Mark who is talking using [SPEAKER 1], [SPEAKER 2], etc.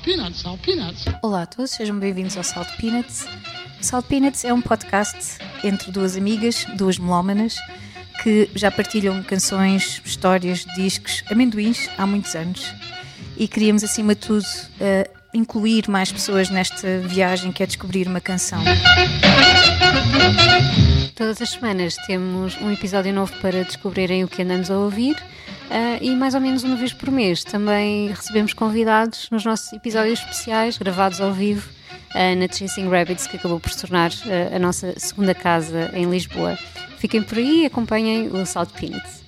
[SPEAKER 1] Peanuts, Salt Peanuts.
[SPEAKER 2] Olá a todos, sejam bem-vindos ao Salt Peanuts. Salt Peanuts é um podcast entre duas amigas, duas melómanas, que já partilham canções, histórias, discos, amendoins há muitos anos. E queríamos, acima de tudo, uh, incluir mais pessoas nesta viagem que é descobrir uma canção.
[SPEAKER 3] Todas as semanas temos um episódio novo para descobrirem o que andamos a ouvir. Uh, e mais ou menos uma vez por mês também recebemos convidados nos nossos episódios especiais, gravados ao vivo uh, na Chasing Rabbits, que acabou por se tornar uh, a nossa segunda casa em Lisboa. Fiquem por aí e acompanhem o Salt Peanuts.